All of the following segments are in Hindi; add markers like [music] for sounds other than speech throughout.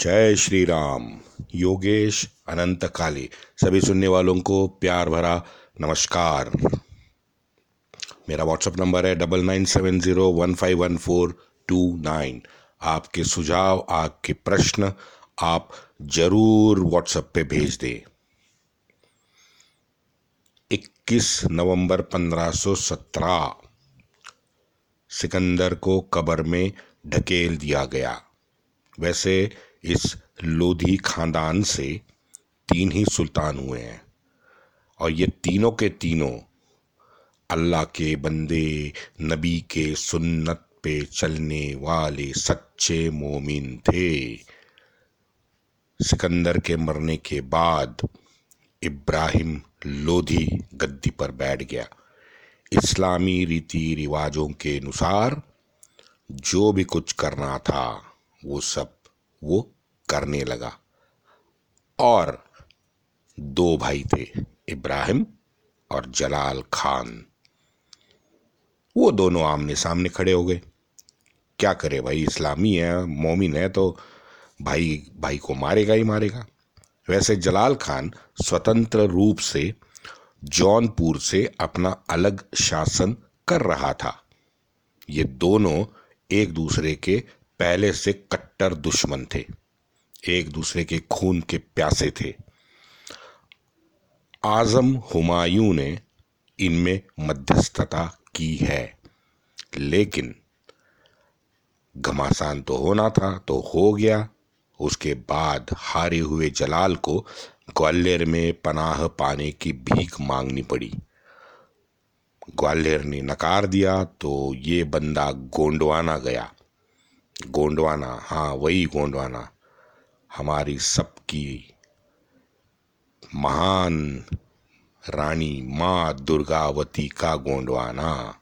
जय श्री राम योगेश अनंत काली सभी सुनने वालों को प्यार भरा नमस्कार। मेरा व्हाट्सएप नंबर है double nine seven zero one five one four two nine आपके सुझाव, आपके प्रश्न आप ज़रूर व्हाट्सएप पे भेज दें। 21 नवंबर 1517 सिकंदर को कब्र में ढकेल दिया गया। वैसे इस लोधी खानदान से तीन ही सुल्तान हुए हैं। और ये तीनों के तीनों अल्लाह के बंदे, नबी के सुन्नत पे चलने वाले सच्चे मोमिन थे। सिकंदर के मरने के बाद इब्राहिम लोधी गद्दी पर बैठ गया। इस्लामी रीति रिवाजों के अनुसार जो भी कुछ करना था, वो सब वो करने लगा। और दो भाई थे, इब्राहिम और जलाल खान। वो दोनों आमने सामने खड़े हो गए। क्या करे भाई, इस्लामी है, मोमिन है तो भाई भाई को मारेगा ही मारेगा। वैसे जलाल खान स्वतंत्र रूप से जौनपुर से अपना अलग शासन कर रहा था। ये दोनों एक दूसरे के पहले से कट्टर दुश्मन थे। एक दूसरे के खून के प्यासे थे। आज़म हुमायूं ने इनमें मध्यस्थता की है। लेकिन घमासान तो होना था तो हो गया। उसके बाद हारे हुए जलाल को ग्वालियर में पनाह पाने की भीख मांगनी पड़ी। ग्वालियर ने नकार दिया तो ये बंदा गोंडवाना गया। गोंडवाना हाँ वही गोंडवाना, हमारी सबकी महान रानी माँ दुर्गावती का गोंडवाना।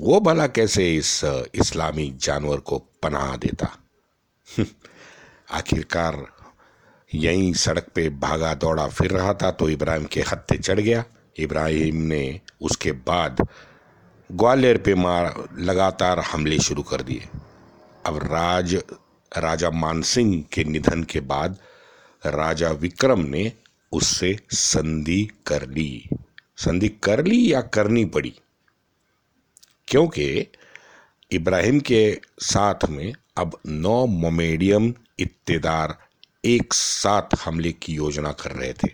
वो भला कैसे इस, इस्लामी जानवर को पनाह देता? [laughs] आखिरकार यहीं सड़क पे भागा दौड़ा फिर रहा था तो इब्राहिम के हत्थे चढ़ गया। इब्राहिम ने उसके बाद ग्वालियर पे मार, लगातार हमले शुरू कर दिए। अब राज राजा मानसिंह के निधन के बाद राजा विक्रम ने उससे संधि कर ली। संधि कर ली या करनी पड़ी? क्योंकि इब्राहिम के साथ में अब नौ मोमेडियम इत्तेदार एक साथ हमले की योजना कर रहे थे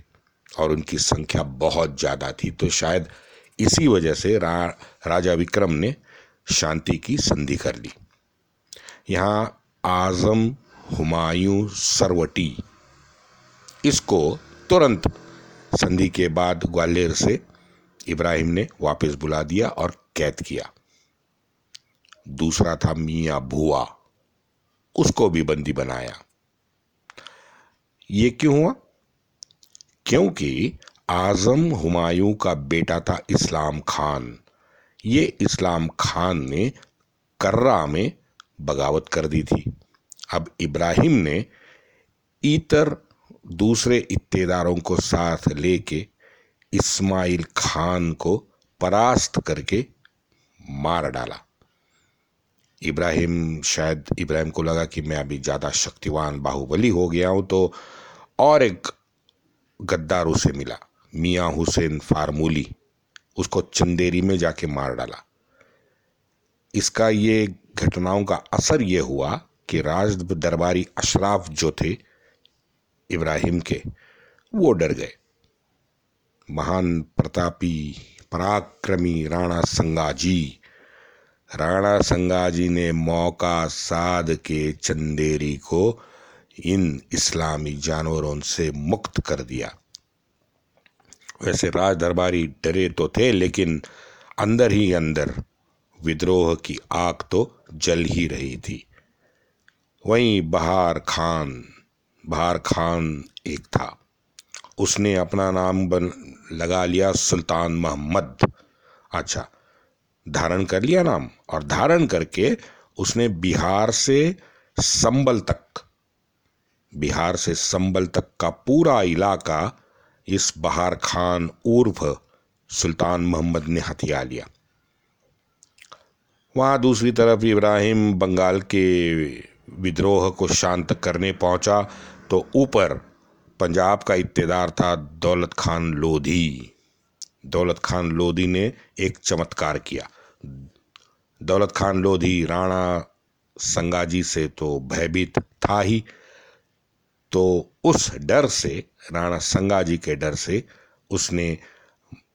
और उनकी संख्या बहुत ज़्यादा थी। तो शायद इसी वजह से रा, राजा विक्रम ने शांति की संधि कर ली। यहाँ आज़म हुमायूं सरवटी। इसको तुरंत संधि के बाद ग्वालियर से इब्राहिम ने वापस बुला दिया और कैद किया। दूसरा था मियाँ भुआ उसको भी बंदी बनाया। ये क्यों हुआ? क्योंकि आज़म हुमायूं का बेटा था इस्लाम खान। ये इस्लाम खान ने कर्रा में बगावत कर दी थी। अब इब्राहिम ने इतर दूसरे इत्तेदारों को साथ लेके इस्माइल खान को परास्त करके मार डाला। इब्राहिम, शायद इब्राहिम को लगा कि मैं अभी ज़्यादा शक्तिवान बाहुबली हो गया हूँ तो और एक गद्दार उसे मिला, मियाँ हुसैन फार्मूली। उसको चंदेरी में जाके मार डाला। इसका ये घटनाओं का असर ये हुआ कि राज दरबारी अशराफ जो थे, इब्राहिम के, वो डर गए। महान प्रतापी, पराक्रमी राणा संगाजी। राणा संगाजी ने मौका साध के चंदेरी को इन इस्लामी जानवरों से मुक्त कर दिया। वैसे राज दरबारी डरे तो थे, लेकिन अंदर ही अंदर विद्रोह की आग तो जल ही रही थी। वहीं बहार खान बहार खान एक था। उसने अपना नाम बन, लगा लिया सुल्तान मोहम्मद। अच्छा धारण कर लिया नाम और धारण करके उसने बिहार से संबल तक, बिहार से संबल तक का पूरा इलाका इस बहार खान उर्फ़ सुल्तान मोहम्मद ने हथिया लिया। वहाँ दूसरी तरफ़ इब्राहिम बंगाल के विद्रोह को शांत करने पहुँचा तो ऊपर पंजाब का इत्तेदार था दौलत खान लोधी। दौलत खान लोधी ने एक चमत्कार किया। दौलत खान लोधी राणा संगाजी से तो भयभीत था ही तो उस डर से, राणा संगाजी के डर से उसने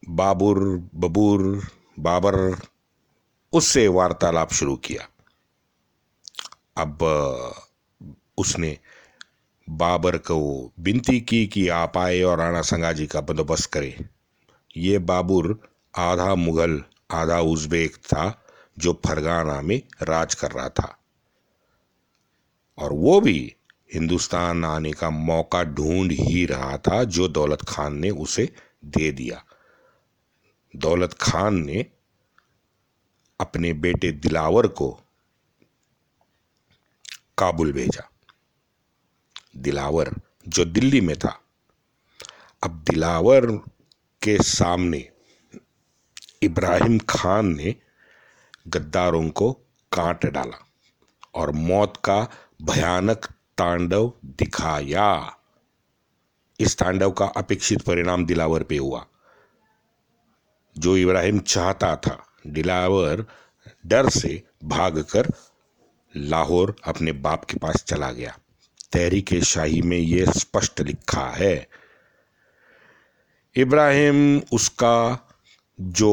बाबुर, बबूर, बाबर उससे वार्तालाप शुरू किया। अब उसने बाबर को विनती की कि आप आए और राणा संगाजी का बंदोबस्त करें। ये बाबुर आधा मुगल, आधा उज्बेक था जो फरगाना में राज कर रहा था। और वो भी हिंदुस्तान आने का मौका ढूंढ ही रहा था जो दौलत खान ने उसे दे दिया। दौलत खान ने अपने बेटे दिलावर को काबुल भेजा। दिलावर जो दिल्ली में था। अब दिलावर के सामने इब्राहिम खान ने गद्दारों को काट डाला और मौत का भयानक तांडव दिखाया। इस तांडव का अपेक्षित परिणाम दिलावर पे हुआ। जो इब्राहिम चाहता था दिलावर डर से भागकर लाहौर अपने बाप के पास चला गया। तहरीक शाही में यह स्पष्ट लिखा है, इब्राहिम उसका जो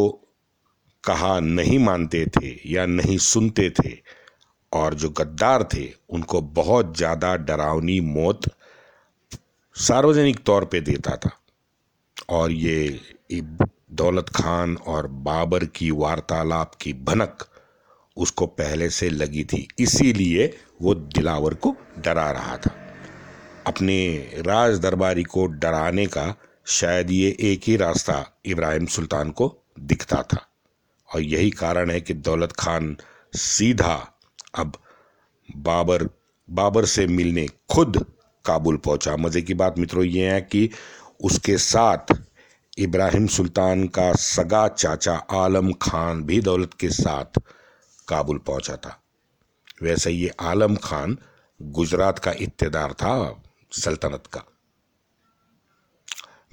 कहा नहीं मानते थे या नहीं सुनते थे और जो गद्दार थे, उनको बहुत ज़्यादा डरावनी मौत सार्वजनिक तौर पे देता था। और ये दौलत खान और बाबर की वार्तालाप की भनक उसको पहले से लगी थी। इसीलिए वो दिलावर को डरा रहा था। अपने राज दरबारी को डराने का शायद ये एक ही रास्ता इब्राहिम सुल्तान को दिखता था। और यही कारण है कि दौलत खान सीधा अब बाबर बाबर से मिलने खुद काबुल पहुँचा। मज़े की बात मित्रों ये है कि उसके साथ इब्राहिम सुल्तान का सगा चाचा आलम खान भी दौलत के साथ काबुल पहुँचा था। वैसे ये आलम खान गुजरात का इत्तेदार था सल्तनत का।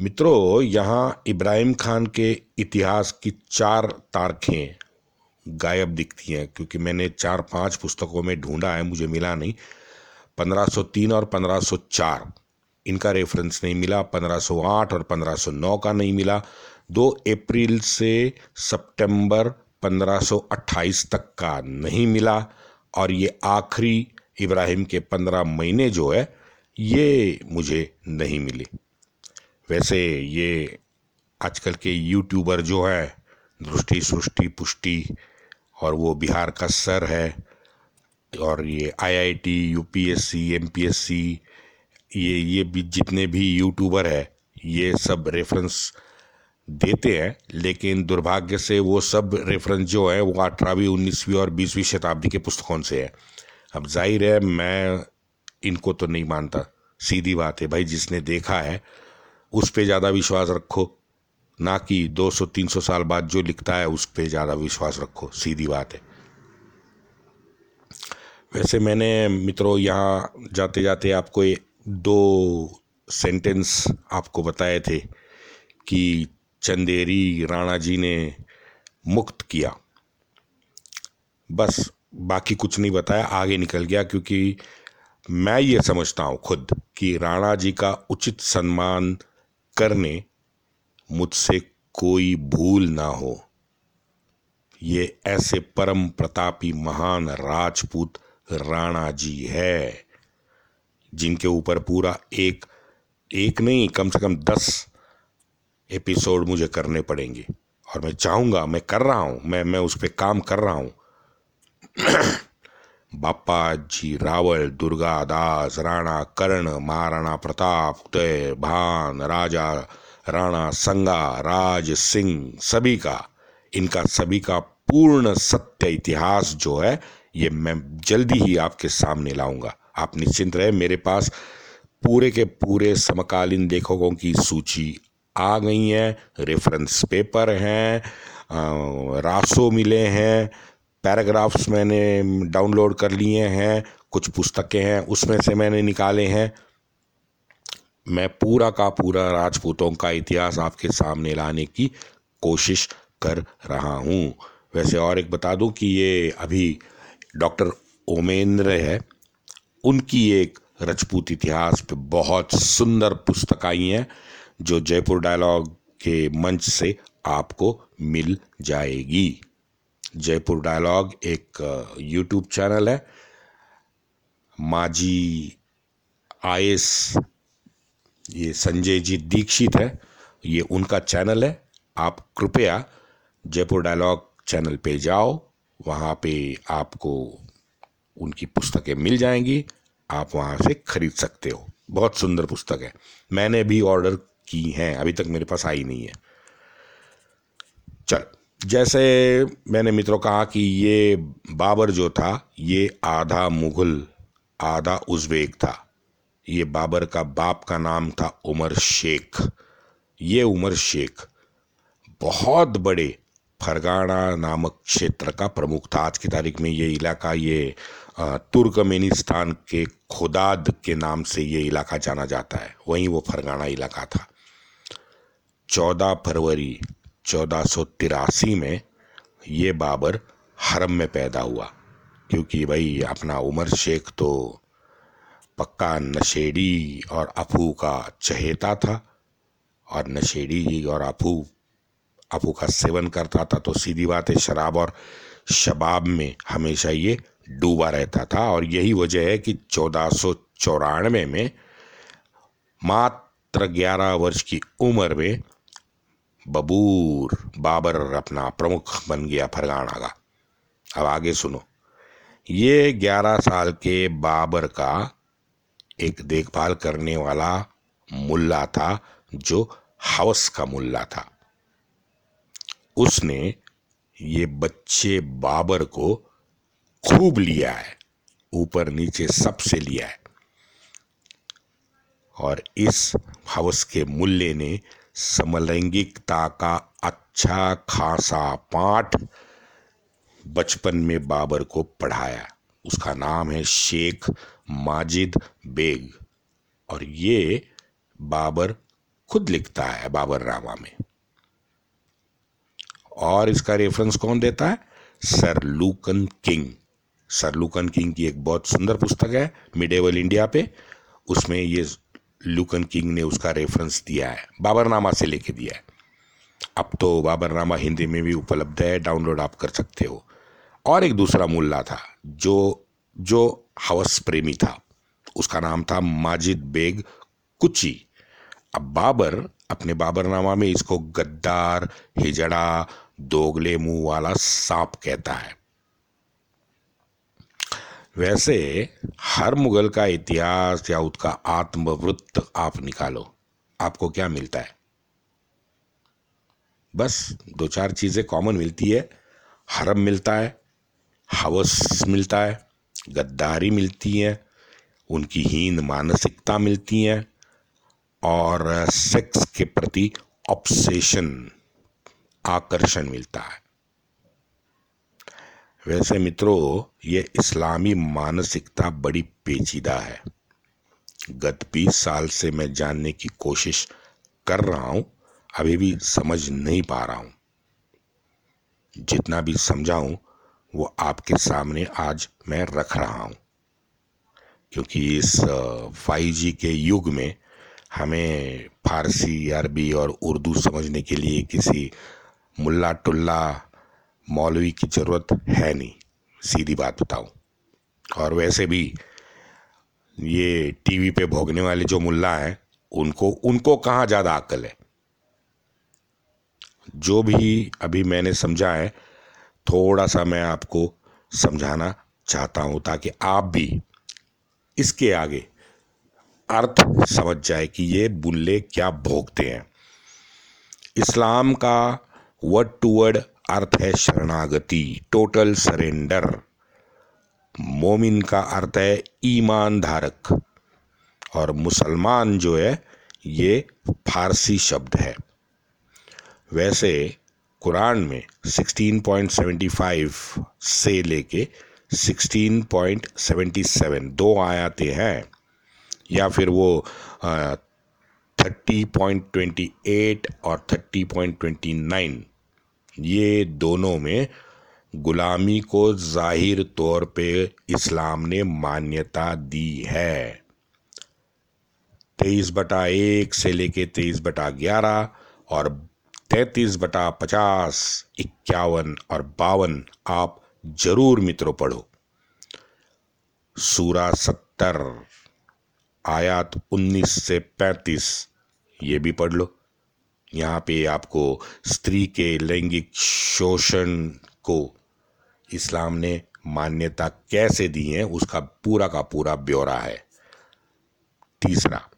मित्रों, यहाँ इब्राहिम खान के इतिहास की चार तारखें गायब दिखती हैं, क्योंकि मैंने चार पाँच पुस्तकों में ढूंढा है, मुझे मिला नहीं। 1503 और 1504 इनका रेफरेंस नहीं मिला 1508 और 1509 का नहीं मिला। 2 अप्रैल से सितंबर 1528 तक का नहीं मिला। और ये आखिरी इब्राहिम के 15 महीने जो है, ये मुझे नहीं मिले। वैसे ये आजकल के यूट्यूबर जो है दृष्टि सृष्टि पुष्टि, और वो बिहार का सर है। और ये आईआईटी यूपीएससी एमपीएससी ये ये भी जितने भी यूट्यूबर है, ये सब रेफरेंस देते हैं, लेकिन दुर्भाग्य से वो सब रेफरेंस जो है, वो अठारहवीं, उन्नीसवीं और बीसवीं शताब्दी के पुस्तकों से है। अब ज़ाहिर है, मैं इनको तो नहीं मानता। सीधी बात है भाई, जिसने देखा है, उस पर ज़्यादा विश्वास रखो। ना कि 200-300 साल बाद जो लिखता है, उस पर ज़्यादा विश्वास रखो। सीधी बात है। वैसे मैंने, मित्रों, यहाँ जाते जाते आपको दो सेंटेंस आपको बताए थे कि चंदेरी राणा जी ने मुक्त किया। बस बाकी कुछ नहीं बताया, आगे निकल गया, क्योंकि मैं ये समझता हूँ खुद कि राणा जी का उचित सम्मान करने मुझसे कोई भूल ना हो। ये ऐसे परम प्रतापी महान राजपूत राणा जी है। जिनके ऊपर पूरा एक एक नहीं, कम से कम दस एपिसोड मुझे करने पड़ेंगे। और मैं चाहूँगा, मैं कर रहा हूँ, मैं मैं उस पर काम कर रहा हूँ। [clears throat] बापा जी, रावल, दुर्गा, दास, राणा, कर्ण, महाराणा प्रताप, उदय, भान, राजा, राणा संगा, राज सिंह, सभी का, इनका सभी का पूर्ण सत्य इतिहास जो है, ये मैं जल्दी ही आपके सामने लाऊँगा। आप निश्चिंत रहे। मेरे पास पूरे के पूरे समकालीन लेखकों की सूची आ गई है। रेफरेंस पेपर हैं रासो मिले हैं पैराग्राफ्स मैंने डाउनलोड कर लिए हैं, कुछ पुस्तकें हैं, उसमें से मैंने निकाले हैं। मैं पूरा का पूरा राजपूतों का इतिहास आपके सामने लाने की कोशिश कर रहा हूँ। वैसे और एक बता दूँ कि ये अभी डॉक्टर ओमेंद्र है। उनकी एक रजपूत इतिहास पे बहुत सुंदर पुस्तक आई हैं, जो जयपुर डायलॉग के मंच से आपको मिल जाएगी। जयपुर डायलॉग एक यूट्यूब चैनल है। माजी आईएस ये संजय जी दीक्षित है। ये उनका चैनल है। आप कृपया जयपुर डायलॉग चैनल पे जाओ। वहाँ पे आपको उनकी पुस्तकें मिल जाएँगी, आप वहाँ से खरीद सकते हो। बहुत सुंदर पुस्तक है। मैंने भी ऑर्डर की हैं, अभी तक मेरे पास आई नहीं है। चल, जैसे मैंने मित्रों कहा कि ये बाबर जो था, ये आधा मुगल, आधा उज्बेक था। ये बाबर का बाप का नाम था उमर शेख। ये उमर शेख बहुत बड़े फरगाना नामक क्षेत्र का प्रमुख था। आज की तारीख में ये इलाका, ये तुर्कमेनिस्तान के खुदाद के नाम से ये इलाका जाना जाता है। वहीं वो फरगाना इलाका था। चौदह फरवरी चौदह में ये बाबर हरम में पैदा हुआ। क्योंकि भाई अपना उमर शेख तो पक्का नशेड़ी और अफू का चहेता था और नशेड़ी और अफू अफू का सेवन करता था। तो सीधी बात है, शराब और शबाब में हमेशा ये डूबा रहता था और यही वजह है कि चौदह सौ चौरानवे में मात्र ग्यारह वर्ष की उम्र में बबूर बाबर अपना प्रमुख बन गया फरगाना का अब आगे सुनो। ये ग्यारह साल के बाबर का एक देखभाल करने वाला मुल्ला था, जो हवस का मुल्ला था। उसने ये बच्चे बाबर को खूब लिया है, ऊपर नीचे सबसे लिया है। और इस हवस के मूल्य ने समलैंगिकता का अच्छा खासा पाठ बचपन में बाबर को पढ़ाया। उसका नाम है शेख माजिद बेग। और ये बाबर खुद लिखता है, बाबर रामा में। और इसका रेफरेंस कौन देता है? Sir Lucan king. Sir Lucan king की एक बहुत सुंदर पुस्तक है मिडेवल इंडिया पे। उसमें ये लूकन किंग ने उसका रेफरेंस दिया है, बाबरनामा से लेके दिया है। अब तो बाबरनामा हिंदी में भी उपलब्ध है डाउनलोड आप कर सकते हो। और एक दूसरा मुल्ला था, जो जो हवस प्रेमी था। उसका नाम था माजिद बेग कुची। अब बाबर अपने बाबरनामा में इसको गद्दार, हिजड़ा, दोगले मुँह वाला सांप कहता है। वैसे हर मुगल का इतिहास या उसका आत्मवृत्त आप निकालो, आपको क्या मिलता है? बस दो चार चीज़ें कॉमन मिलती है। हरम मिलता है, हवस मिलता है, गद्दारी मिलती है, उनकी हीन मानसिकता मिलती है, और सेक्स के प्रति ऑब्सेशन आकर्षण मिलता है। वैसे मित्रों, ये इस्लामी मानसिकता बड़ी पेचीदा है। गत बीस साल से मैं जानने की कोशिश कर रहा हूँ, अभी भी समझ नहीं पा रहा हूँ। जितना भी समझाऊं वो आपके सामने आज मैं रख रहा हूँ। क्योंकि इस फाइव जी के युग में हमें फारसी, अरबी और उर्दू समझने के लिए किसी मुल्ला टुल्ला मौलवी की ज़रूरत है नहीं। सीधी बात बताऊँ। और वैसे भी ये टीवी पे भोगने वाले जो मुल्ला हैं, उनको उनको कहाँ ज़्यादा अकल है? जो भी अभी मैंने समझा है, थोड़ा सा मैं आपको समझाना चाहता हूँ ताकि आप भी इसके आगे अर्थ समझ जाए कि ये बुल्ले क्या भोगते हैं। इस्लाम का वर्ड टू वर्ड अर्थ है शरणागति टोटल सरेंडर मोमिन का अर्थ है ईमान धारक. और मुसलमान जो है, ये फारसी शब्द है. वैसे कुरान में 16.75 से लेके सिक्सटीन पॉइंट सेवेंटी सेवन दो आयातें हैं, या फिर वो थर्टी पॉइंट ट्वेंटी एट और थर्टी पॉइंट ट्वेंटी नाइन ये दोनों में गुलामी को ज़ाहिर तौर पे इस्लाम ने मान्यता दी है। तेईस बटा एक से लेके तेईस बटा ग्यारह और तैतीस बटा पचास, इक्यावन और बावन आप ज़रूर मित्रों पढ़ो। सूरा सत्तर, आयात उन्नीस से पैंतीस, ये भी पढ़ लो। यहाँ पे आपको स्त्री के लैंगिक शोषण को इस्लाम ने मान्यता कैसे दी है, उसका पूरा का पूरा ब्यौरा है। तीसरा,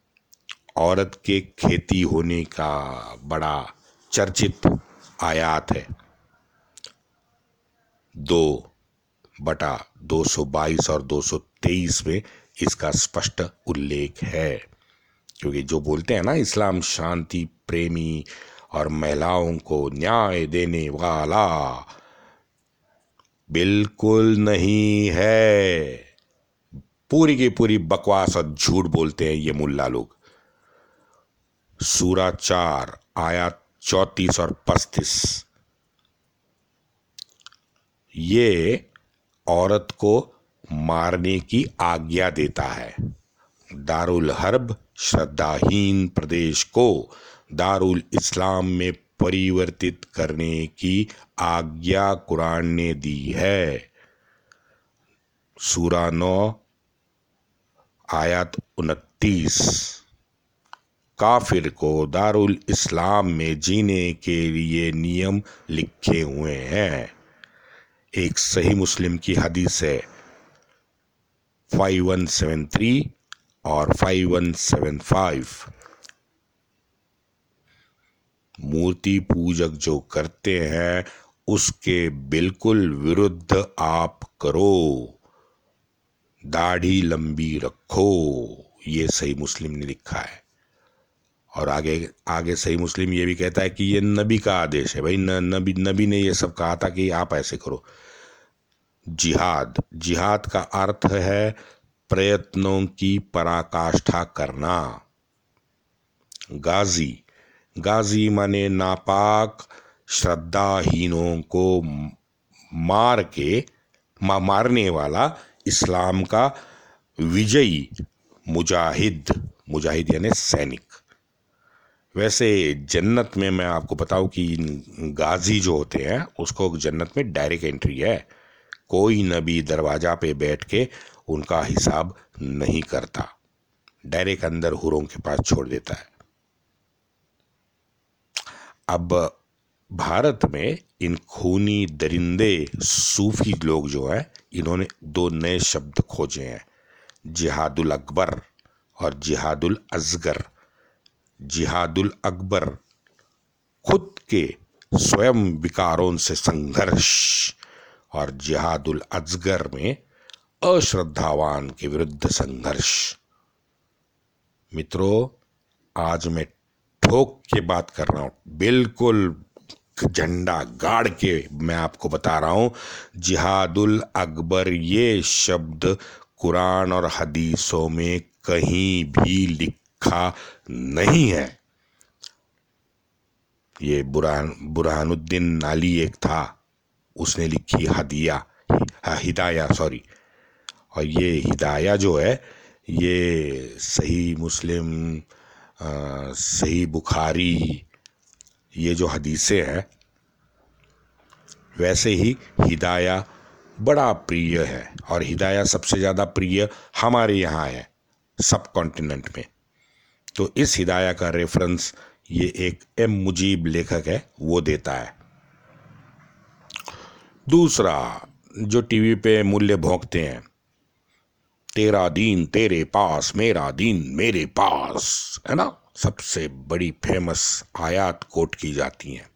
औरत के खेती होने का बड़ा चर्चित आयात है। दो बटा 222 और 223 में इसका स्पष्ट उल्लेख है। क्योंकि जो बोलते हैं ना, इस्लाम शांति, प्रेमी और महिलाओं को न्याय देने वाला बिल्कुल नहीं है। पूरी की पूरी बकवास और झूठ बोलते हैं ये मुल्ला लोग। सूरा चार, आयात चौतीस और पस्तीस। ये औरत को मारने की आज्ञा देता है। दारुल हर्ब श्रद्धाहीन प्रदेश को दारुल इस्लाम में परिवर्तित करने की आज्ञा कुरान ने दी है। सूरा नौ, आयत उनतीस। काफिर को दारुल इस्लाम में जीने के लिए नियम लिखे हुए हैं। एक सही मुस्लिम की हदीस है। फाइव वन सेवन थ्री और फाइव वन सेवन फाइव। मूर्ति पूजक जो करते हैं, उसके बिल्कुल विरुद्ध आप करो। दाढ़ी लंबी रखो, ये सही मुस्लिम ने लिखा है। और आगे आगे सही मुस्लिम ये भी कहता है कि ये नबी का आदेश है भाई नबी नबी ने ये सब कहा था कि आप ऐसे करो। जिहाद जिहाद का अर्थ है प्रयत्नों की पराकाष्ठा करना। गाजी। गाजी माने नापाक श्रद्धाहीनों को मार के, मा, मारने वाला इस्लाम का विजयी मुजाहिद। मुजाहिद यानी सैनिक। वैसे जन्नत में मैं आपको बताऊँ कि गाजी जो होते हैं, उसको जन्नत में डायरेक्ट एंट्री है। कोई नबी दरवाज़ा पे बैठ के उनका हिसाब नहीं करता। डायरेक्ट अंदर हुरों के पास छोड़ देता है। अब भारत में इन खूनी, दरिंदे, सूफी लोग जो हैं, इन्होंने दो नए शब्द खोजे हैं। जिहादुल अकबर और जिहादुल असगर। जिहादुल अकबर खुद के स्वयं विकारों से संघर्ष और जिहादुल अजगर में अश्रद्धावान के विरुद्ध संघर्ष। मित्रों, आज मैं ठोक के बात कर रहा हूँ। बिल्कुल झंडा गाड़ के मैं आपको बता रहा हूँ, जिहादुल अकबर ये शब्द कुरान और हदीसों में कहीं भी लिखा नहीं है। ये बुरहान बुरहानुद्दीन नाली एक था, उसने लिखी हदिया, हिदाया, सॉरी और ये हिदाया जो है, ये सही मुस्लिम सही बुखारी, ये जो हदीसें हैं, वैसे ही हिदाया बड़ा प्रिय है। और हिदाया सबसे ज़्यादा प्रिय हमारे यहाँ है, सब कॉन्टिनेंट में। तो इस हिदाया का रेफरेंस ये एक एम मुजीब लेखक है, वो देता है। दूसरा, जो टीवी पे मूल्य भोंकते हैं तेरा दीन तेरे पास, मेरा दीन मेरे पास, है ना? सबसे बड़ी फ़ेमस आयात कोट की जाती हैं।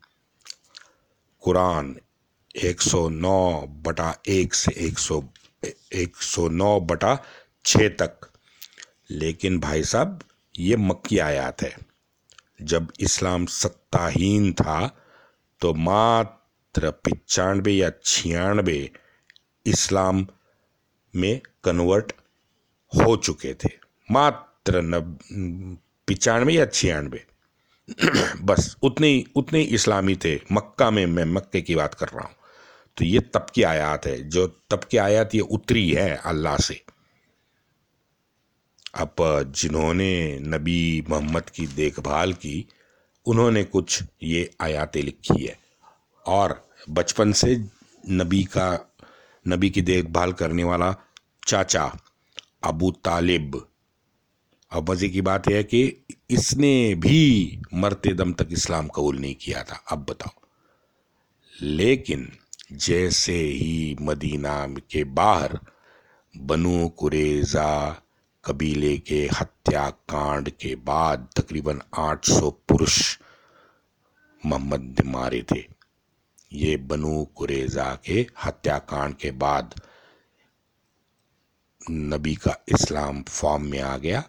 कुरान 109 बटा एक से 100 109 बटा छ तक। लेकिन भाई साहब, ये मक्की आयात है। जब इस्लाम सत्ताहीन था तो मात्र पिचानवे या छियानवे इस्लाम में कन्वर्ट हो चुके थे। मात्र नब, पिचानवे या छियानवे। बस, उतने उतने इस्लामी थे। मक्का में मैं मक्के की बात कर रहा हूँ। तो ये तब की आयात है। जो तब की आयात ये उतरी है अल्लाह से। अब, जिन्होंने नबी मोहम्मद की देखभाल की, उन्होंने कुछ ये आयातें लिखी है। और बचपन से नबी का, नबी की देखभाल करने वाला चाचा अबू तालिब। अब मज़े की बात यह है कि इसने भी मरते दम तक इस्लाम कबूल नहीं किया था। अब बताओ। लेकिन जैसे ही मदीना के बाहर बनु कुरेजा कबीले के हत्याकांड के बाद तकरीबन 800 पुरुष मोहम्मद मारे थे। ये बनु कुरेजा के हत्याकांड के बाद नबी का इस्लाम फॉर्म में आ गया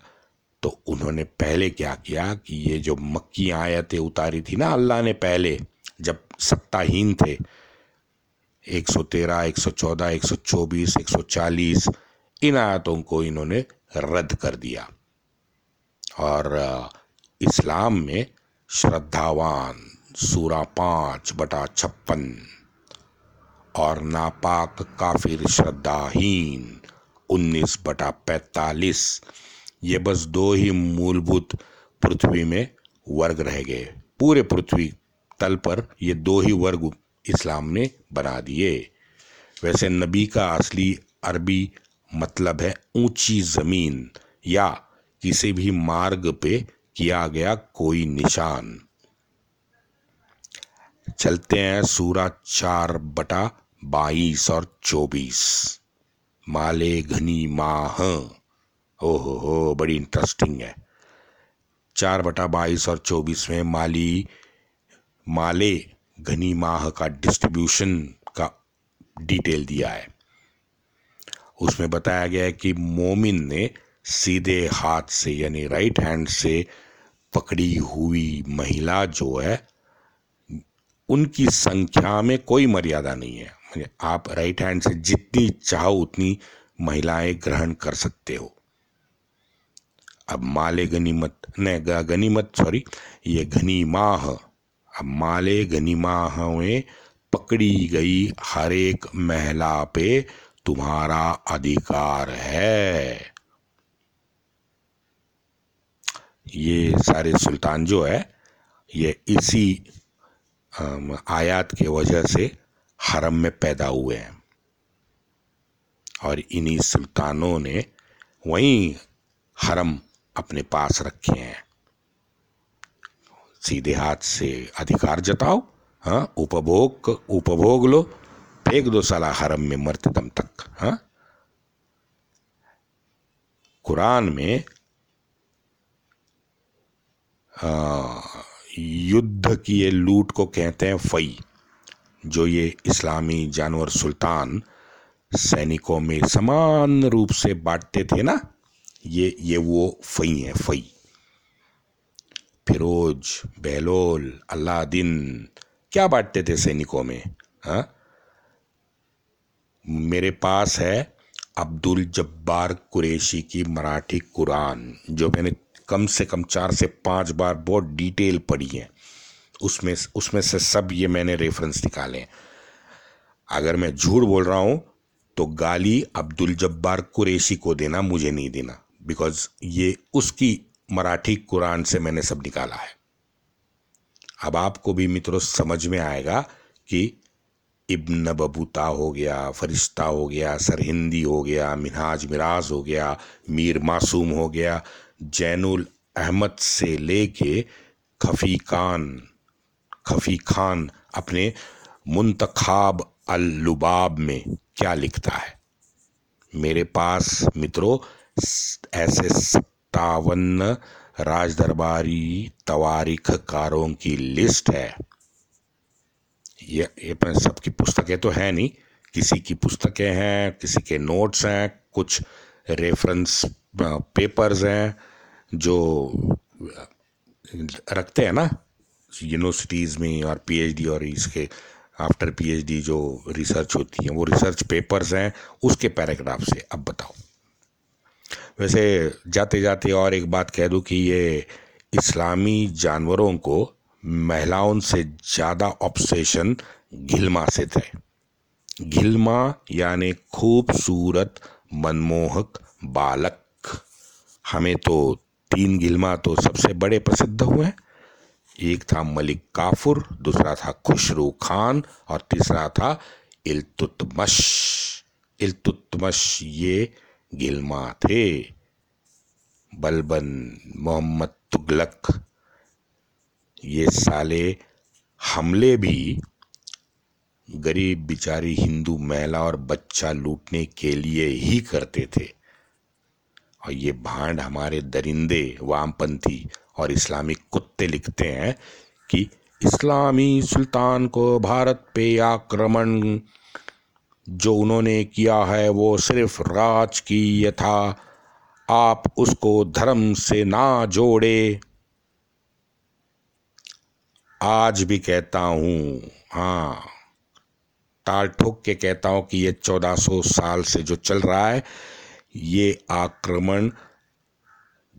तो उन्होंने पहले क्या किया कि ये जो मक्की आयतें उतारी थी ना अल्लाह ने पहले जब सत्ताहीन थे 113, 114, 124, 140 इन आयतों को इन्होंने रद्द कर दिया। और इस्लाम में श्रद्धावान सूरा पाँच बटा छप्पन और नापाक काफिर श्रद्धाहीन। उन्नीस बटा पैतालीस। ये बस दो ही मूलभूत पृथ्वी में वर्ग रह गए। पूरे पृथ्वी तल पर ये दो ही वर्ग इस्लाम ने बना दिए। वैसे नबी का असली अरबी मतलब है ऊँची ज़मीन या किसी भी मार्ग पे किया गया कोई निशान। चलते हैं सूरा चार बटा बाईस और चौबीस। माले घनी माह। ओहो हो, बड़ी इंटरेस्टिंग है। चार बटा बाईस और चौबीस में माली, माले घनी माह का डिस्ट्रीब्यूशन का डिटेल दिया है। उसमें बताया गया है कि मोमिन ने सीधे हाथ से, यानी राइट हैंड से पकड़ी हुई महिला जो है, उनकी संख्या में कोई मर्यादा नहीं है। आप राइट हैंड से जितनी चाहो उतनी महिलाएँ ग्रहण कर सकते हो। अब माले गनीमत न गनीमत सॉरी ये घनी माह अब माले घनी माह में पकड़ी गई हर एक महिला पे तुम्हारा अधिकार है। ये सारे सुल्तान जो है, ये इसी आयात के वजह से हरम में पैदा हुए हैं। और इन्हीं सुल्तानों ने वहीं हरम अपने पास रखे हैं। सीधे हाथ से अधिकार जताओ हाँ उपभोग उपभोग लो फेंक दो साला हरम में मरते दम तक हाँ। कुरान में आ, युद्ध की ये लूट को कहते हैं फई। जो ये इस्लामी जानवर सुल्तान सैनिकों में समान रूप से बांटते थे ना, ये ये वो फई है, फई फिरोज बेलोल अलादीन क्या बांटते थे सैनिकों में, हा? मेरे पास है अब्दुल जब्बार कुरेशी की मराठी कुरान, जो मैंने कम से कम चार से पाँच बार बहुत डिटेल पढ़ी है उसमें उसमें से सब ये मैंने रेफरेंस निकाले अगर मैं झूठ बोल रहा हूँ तो गाली अब्दुल जब्बार कुरेशी को देना, मुझे नहीं देना। बिकॉज़ ये, उसकी मराठी कुरान से मैंने सब निकाला है। अब आपको भी मित्रों समझ में आएगा कि इब्न बबूता हो गया, फरिश्ता हो गया, सरहिंदी हो गया, मिनहाज मिराज हो गया, मीर मासूम हो गया, जैनुल अहमद से लेके खफी खान खफी खान अपने मुंतखाब अल लुबाब में क्या लिखता है? मेरे पास मित्रों, ऐसे सत्तावन राज दरबारी तवारीख कारों की लिस्ट है। ये ये सबकी पुस्तकें तो है नहीं। किसी की पुस्तकें हैं, किसी के नोट्स हैं, कुछ रेफरेंस पेपर्स हैं जो रखते हैं ना? यूनिवर्सिटीज़ में और पीएचडी और इसके आफ्टर पीएचडी जो रिसर्च होती है, वो रिसर्च पेपर्स हैं, उसके पैराग्राफ से। अब बताओ। वैसे जाते जाते और एक बात कह दूँ कि ये इस्लामी जानवरों को महिलाओं से ज़्यादा ऑब्सेशन घिलमा से थे। घिलमा यानी खूबसूरत, मनमोहक बालक। हमें तो तीन गिलमा तो सबसे बड़े प्रसिद्ध हुए हैं। एक था मलिक काफुर, दूसरा था खुशरू खान और तीसरा था इल्तुतमश। इल्तुतमश ये गिलमा थे। बलबन मोहम्मद तुगलक, ये साले हमले भी गरीब बिचारी हिंदू महिला और बच्चा लूटने के लिए ही करते थे। और ये भांड हमारे दरिंदे वामपंथी और इस्लामिक कुत्ते लिखते हैं कि इस्लामी सुल्तान को भारत पे आक्रमण जो उन्होंने किया है, वो सिर्फ़ राज की यथा आप उसको धर्म से ना जोड़े। आज भी कहता हूँ हाँ ताल ठोक के कहता हूँ कि ये चौदह सौ साल से जो चल रहा है, ये आक्रमण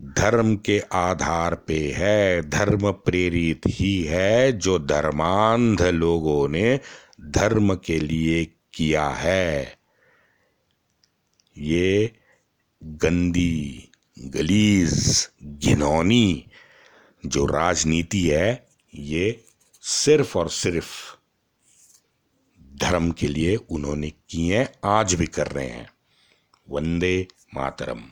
धर्म के आधार पे है, धर्म प्रेरित ही है, जो धर्मांध लोगों ने धर्म के लिए किया है। ये गंदी गलीज, घिनौनी जो राजनीति है, ये सिर्फ़ और सिर्फ़ धर्म के लिए उन्होंने किए आज भी कर रहे हैं। वंदे मातरम।